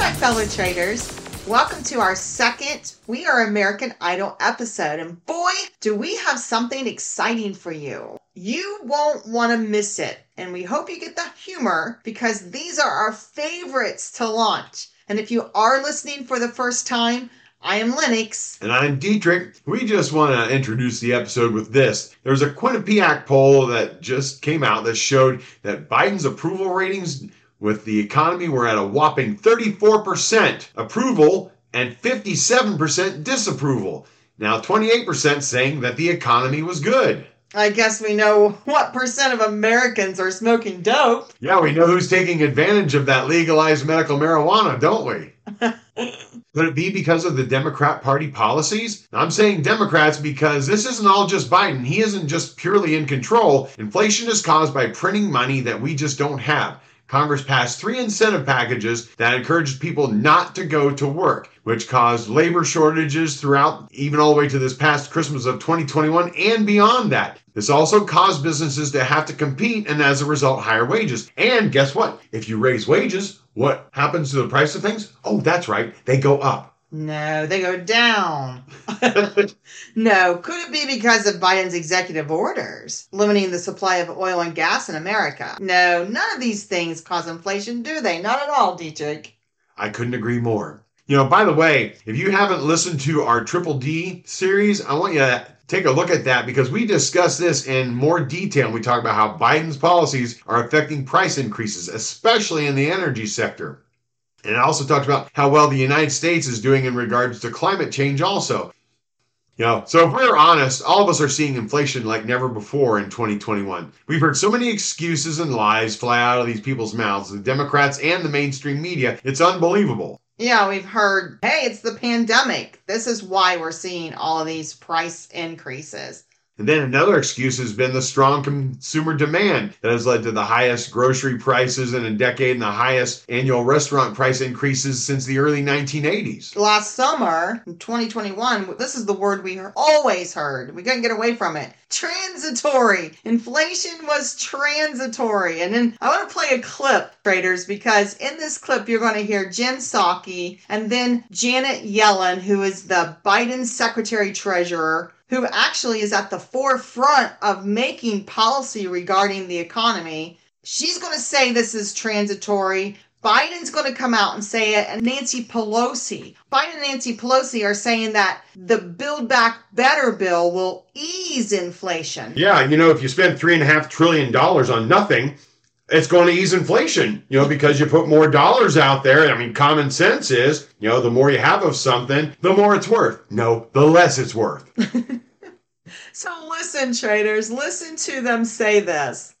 fellow traders. Welcome to our second We Are American Idol episode. And boy, do we have something exciting for you. You won't want to miss it. And we hope you get the humor because these are our favorites to launch. And if you are listening for the first time, I am Lennox. And I'm Dietrich. We just want to introduce the episode with this. There's a Quinnipiac poll that just came out that showed that Biden's approval ratings with the economy we're at a whopping 34% approval and 57% disapproval. Now, 28% saying that the economy was good. I guess we know what percent of Americans are smoking dope. Yeah, we know who's taking advantage of that legalized medical marijuana, don't we? Could it be because of the Democrat Party policies? I'm saying Democrats because this isn't all just Biden. He isn't just purely in control. Inflation is caused by printing money that we just don't have. Congress passed three incentive packages that encouraged people not to go to work, which caused labor shortages throughout, even all the way to this past Christmas of 2021 and beyond that. This also caused businesses to have to compete and as a result, higher wages. And guess what? If you raise wages, what happens to the price of things? Oh, that's right, they go up. No, they go down. no, could it be because of Biden's executive orders limiting the supply of oil and gas in America? No, none of these things cause inflation, do they? Not at all, Dietrich. I couldn't agree more. You know, by the way, if you haven't listened to our Triple D series, I want you to take a look at that because we discuss this in more detail. We talk about how Biden's policies are affecting price increases, especially in the energy sector. And it also talks about how well the United States is doing in regards to climate change, also. You know, so if we're honest, all of us are seeing inflation like never before in 2021. We've heard so many excuses and lies fly out of these people's mouths, the Democrats and the mainstream media. It's unbelievable. Yeah, we've heard, hey, it's the pandemic. This is why we're seeing all of these price increases. And then another excuse has been the strong consumer demand that has led to the highest grocery prices in a decade and the highest annual restaurant price increases since the early 1980s. Last summer, 2021, this is the word we always heard. We couldn't get away from it. Transitory. Inflation was transitory. And then I want to play a clip, traders, because in this clip you're going to hear Jen Psaki and then Janet Yellen, who is the Biden Secretary Treasurer who actually is at the forefront of making policy regarding the economy. She's going to say this is transitory. Biden's going to come out and say it, and Nancy Pelosi. Biden and Nancy Pelosi are saying that the Build Back Better bill will ease inflation. Yeah, you know, if you spend three and a half trillion dollars on nothing, it's going to ease inflation, you know, because you put more dollars out there. I mean, common sense is, you know, the more you have of something, the more it's worth. No, the less it's worth. so listen, traders, listen to them say this.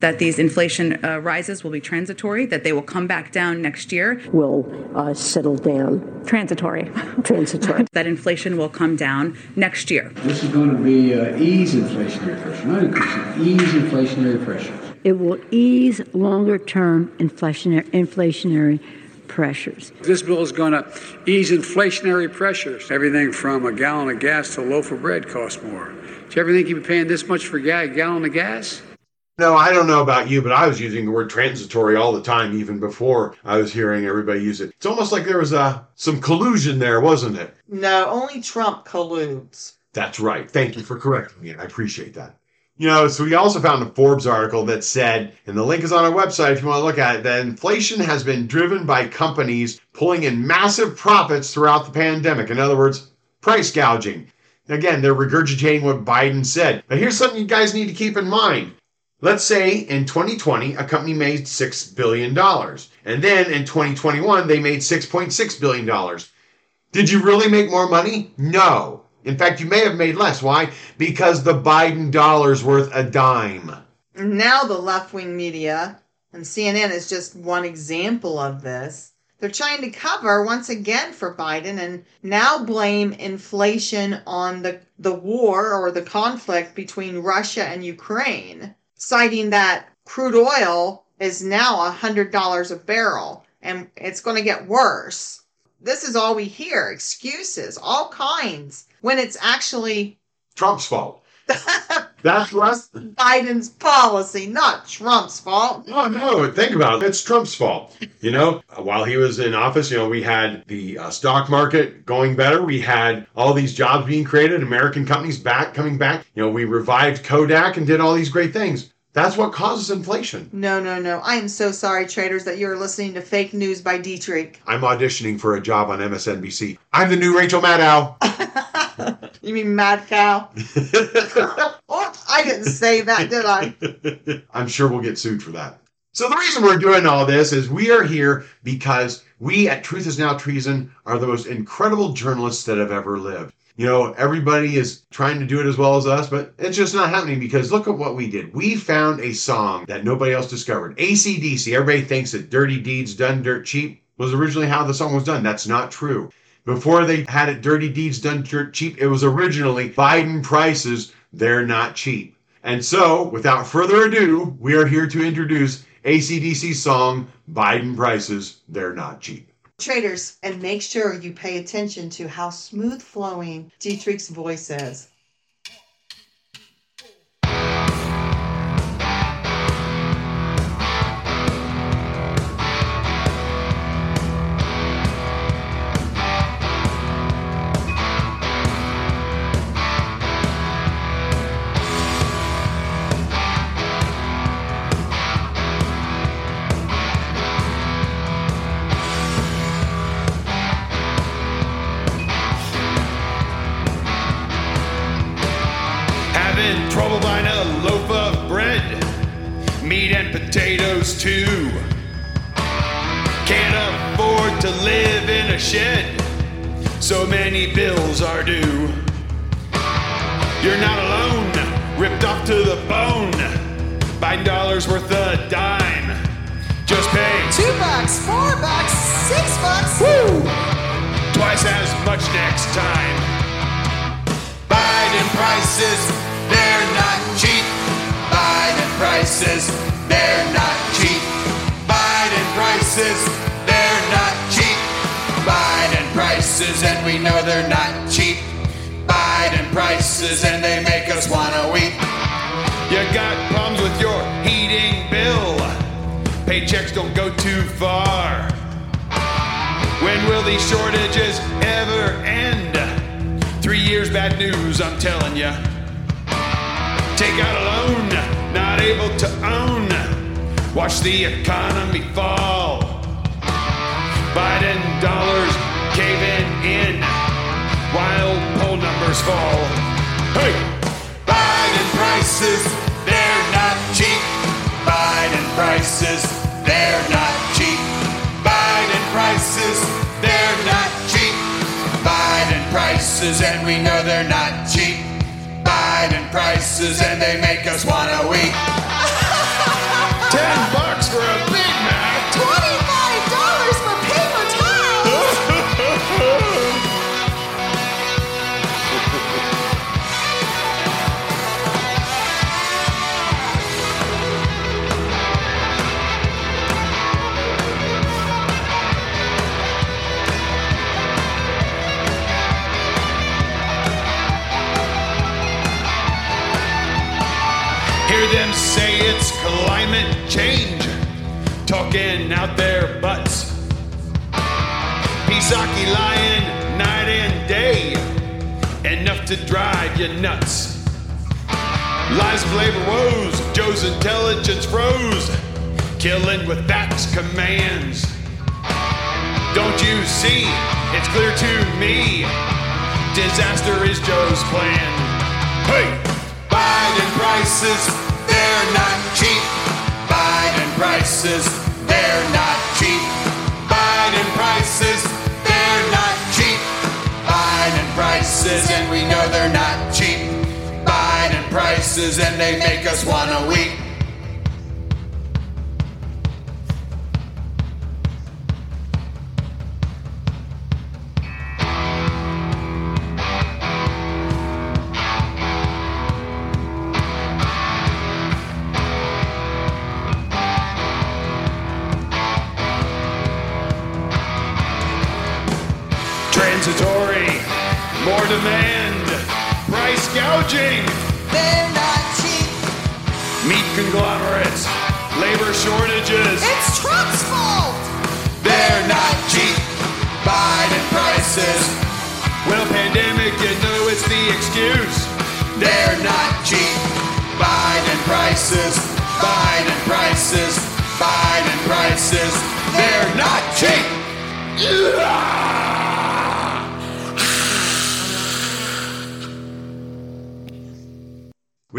That these inflation uh, rises will be transitory, that they will come back down next year. Will uh, settle down. Transitory. Transitory. that inflation will come down next year. This is going to be uh, ease inflationary pressure, not increase ease inflationary pressure. It will ease longer term inflationary, inflationary pressures. This bill is going to ease inflationary pressures. Everything from a gallon of gas to a loaf of bread costs more. Do you ever think you'd be paying this much for a gallon of gas? No, I don't know about you, but I was using the word transitory all the time, even before I was hearing everybody use it. It's almost like there was uh, some collusion there, wasn't it? No, only Trump colludes. That's right. Thank you for correcting me. I appreciate that. You know, so we also found a Forbes article that said, and the link is on our website if you want to look at it, that inflation has been driven by companies pulling in massive profits throughout the pandemic. In other words, price gouging. Again, they're regurgitating what Biden said. But here's something you guys need to keep in mind. Let's say in 2020, a company made $6 billion. And then in 2021, they made $6.6 billion. Did you really make more money? No. In fact, you may have made less. Why? Because the Biden dollar's worth a dime. Now, the left wing media, and CNN is just one example of this. They're trying to cover once again for Biden and now blame inflation on the, the war or the conflict between Russia and Ukraine, citing that crude oil is now $100 a barrel and it's going to get worse. This is all we hear excuses, all kinds when it's actually Trump's fault. That's less. Biden's policy, not Trump's fault. Oh no! Think about it. It's Trump's fault. You know, while he was in office, you know, we had the uh, stock market going better. We had all these jobs being created, American companies back coming back. You know, we revived Kodak and did all these great things. That's what causes inflation. No, no, no. I am so sorry, traders, that you're listening to fake news by Dietrich. I'm auditioning for a job on MSNBC. I'm the new Rachel Maddow. You mean mad cow? oh, I didn't say that, did I? I'm sure we'll get sued for that. So the reason we're doing all this is we are here because we at Truth is Now Treason are the most incredible journalists that have ever lived. You know, everybody is trying to do it as well as us, but it's just not happening because look at what we did. We found a song that nobody else discovered. AC/DC, everybody thinks that Dirty Deeds Done Dirt Cheap was originally how the song was done. That's not true. Before they had it Dirty Deeds Done Dirt Cheap, it was originally Biden prices, they're not cheap. And so, without further ado, we are here to introduce AC/DC's song, Biden Prices, They're Not Cheap. Traders, and make sure you pay attention to how smooth flowing Dietrich's voice is. Buying a loaf of bread, meat and potatoes too. Can't afford to live in a shed, so many bills are due. You're not alone, ripped off to the bone. Buying dollars worth a dime. Just pay Two bucks, four bucks, six bucks. Woo! Twice as much next time. Biden prices, they're not cheap. Biden prices, they're not cheap. Biden prices, they're not cheap. Biden prices, and we know they're not cheap. Biden prices, and they make us wanna weep. You got problems with your heating bill. Paychecks don't go too far. When will these shortages ever end? Three years bad news, I'm telling ya. Take out a loan, not able to own. Watch the economy fall. Biden dollars caving in while poll numbers fall. Hey! Biden prices, they're not cheap. Biden prices, they're not cheap. Biden prices, they're not cheap. Biden prices, and we know they're not cheap. Biden prices, and they make us wanna weep. Ten bucks for a Big talking out their butts. Pisaki lying night and day, enough to drive you nuts. Lies of labor woes, Joe's intelligence froze, killing with fax commands. Don't you see? It's clear to me. Disaster is Joe's plan. Hey! Biden prices, they're not cheap. Biden prices, they're not cheap. Biden prices, they're not cheap. Biden prices, and we know they're not cheap. Biden prices, and they make us wanna weep. Transitory, more demand, price gouging. They're not cheap. meat conglomerates, labor shortages. It's Trump's fault! They're not cheap. Biden prices. A pandemic, you know it's the excuse. They're not cheap. Biden prices.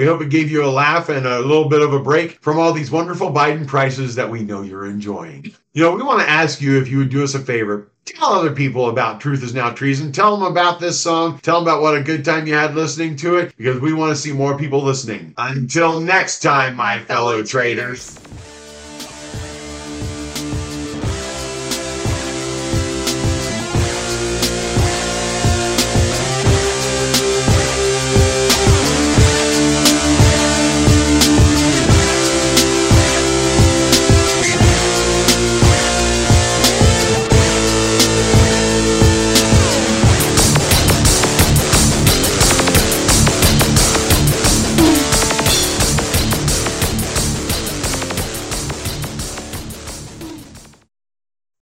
Hope it gave you a laugh and a little bit of a break from all these wonderful Biden prices that we know you're enjoying. You know, we want to ask you if you would do us a favor. Tell other people about Truth is Now Treason. Tell them about this song. Tell them about what a good time you had listening to it because we want to see more people listening. Until next time, my fellow traders.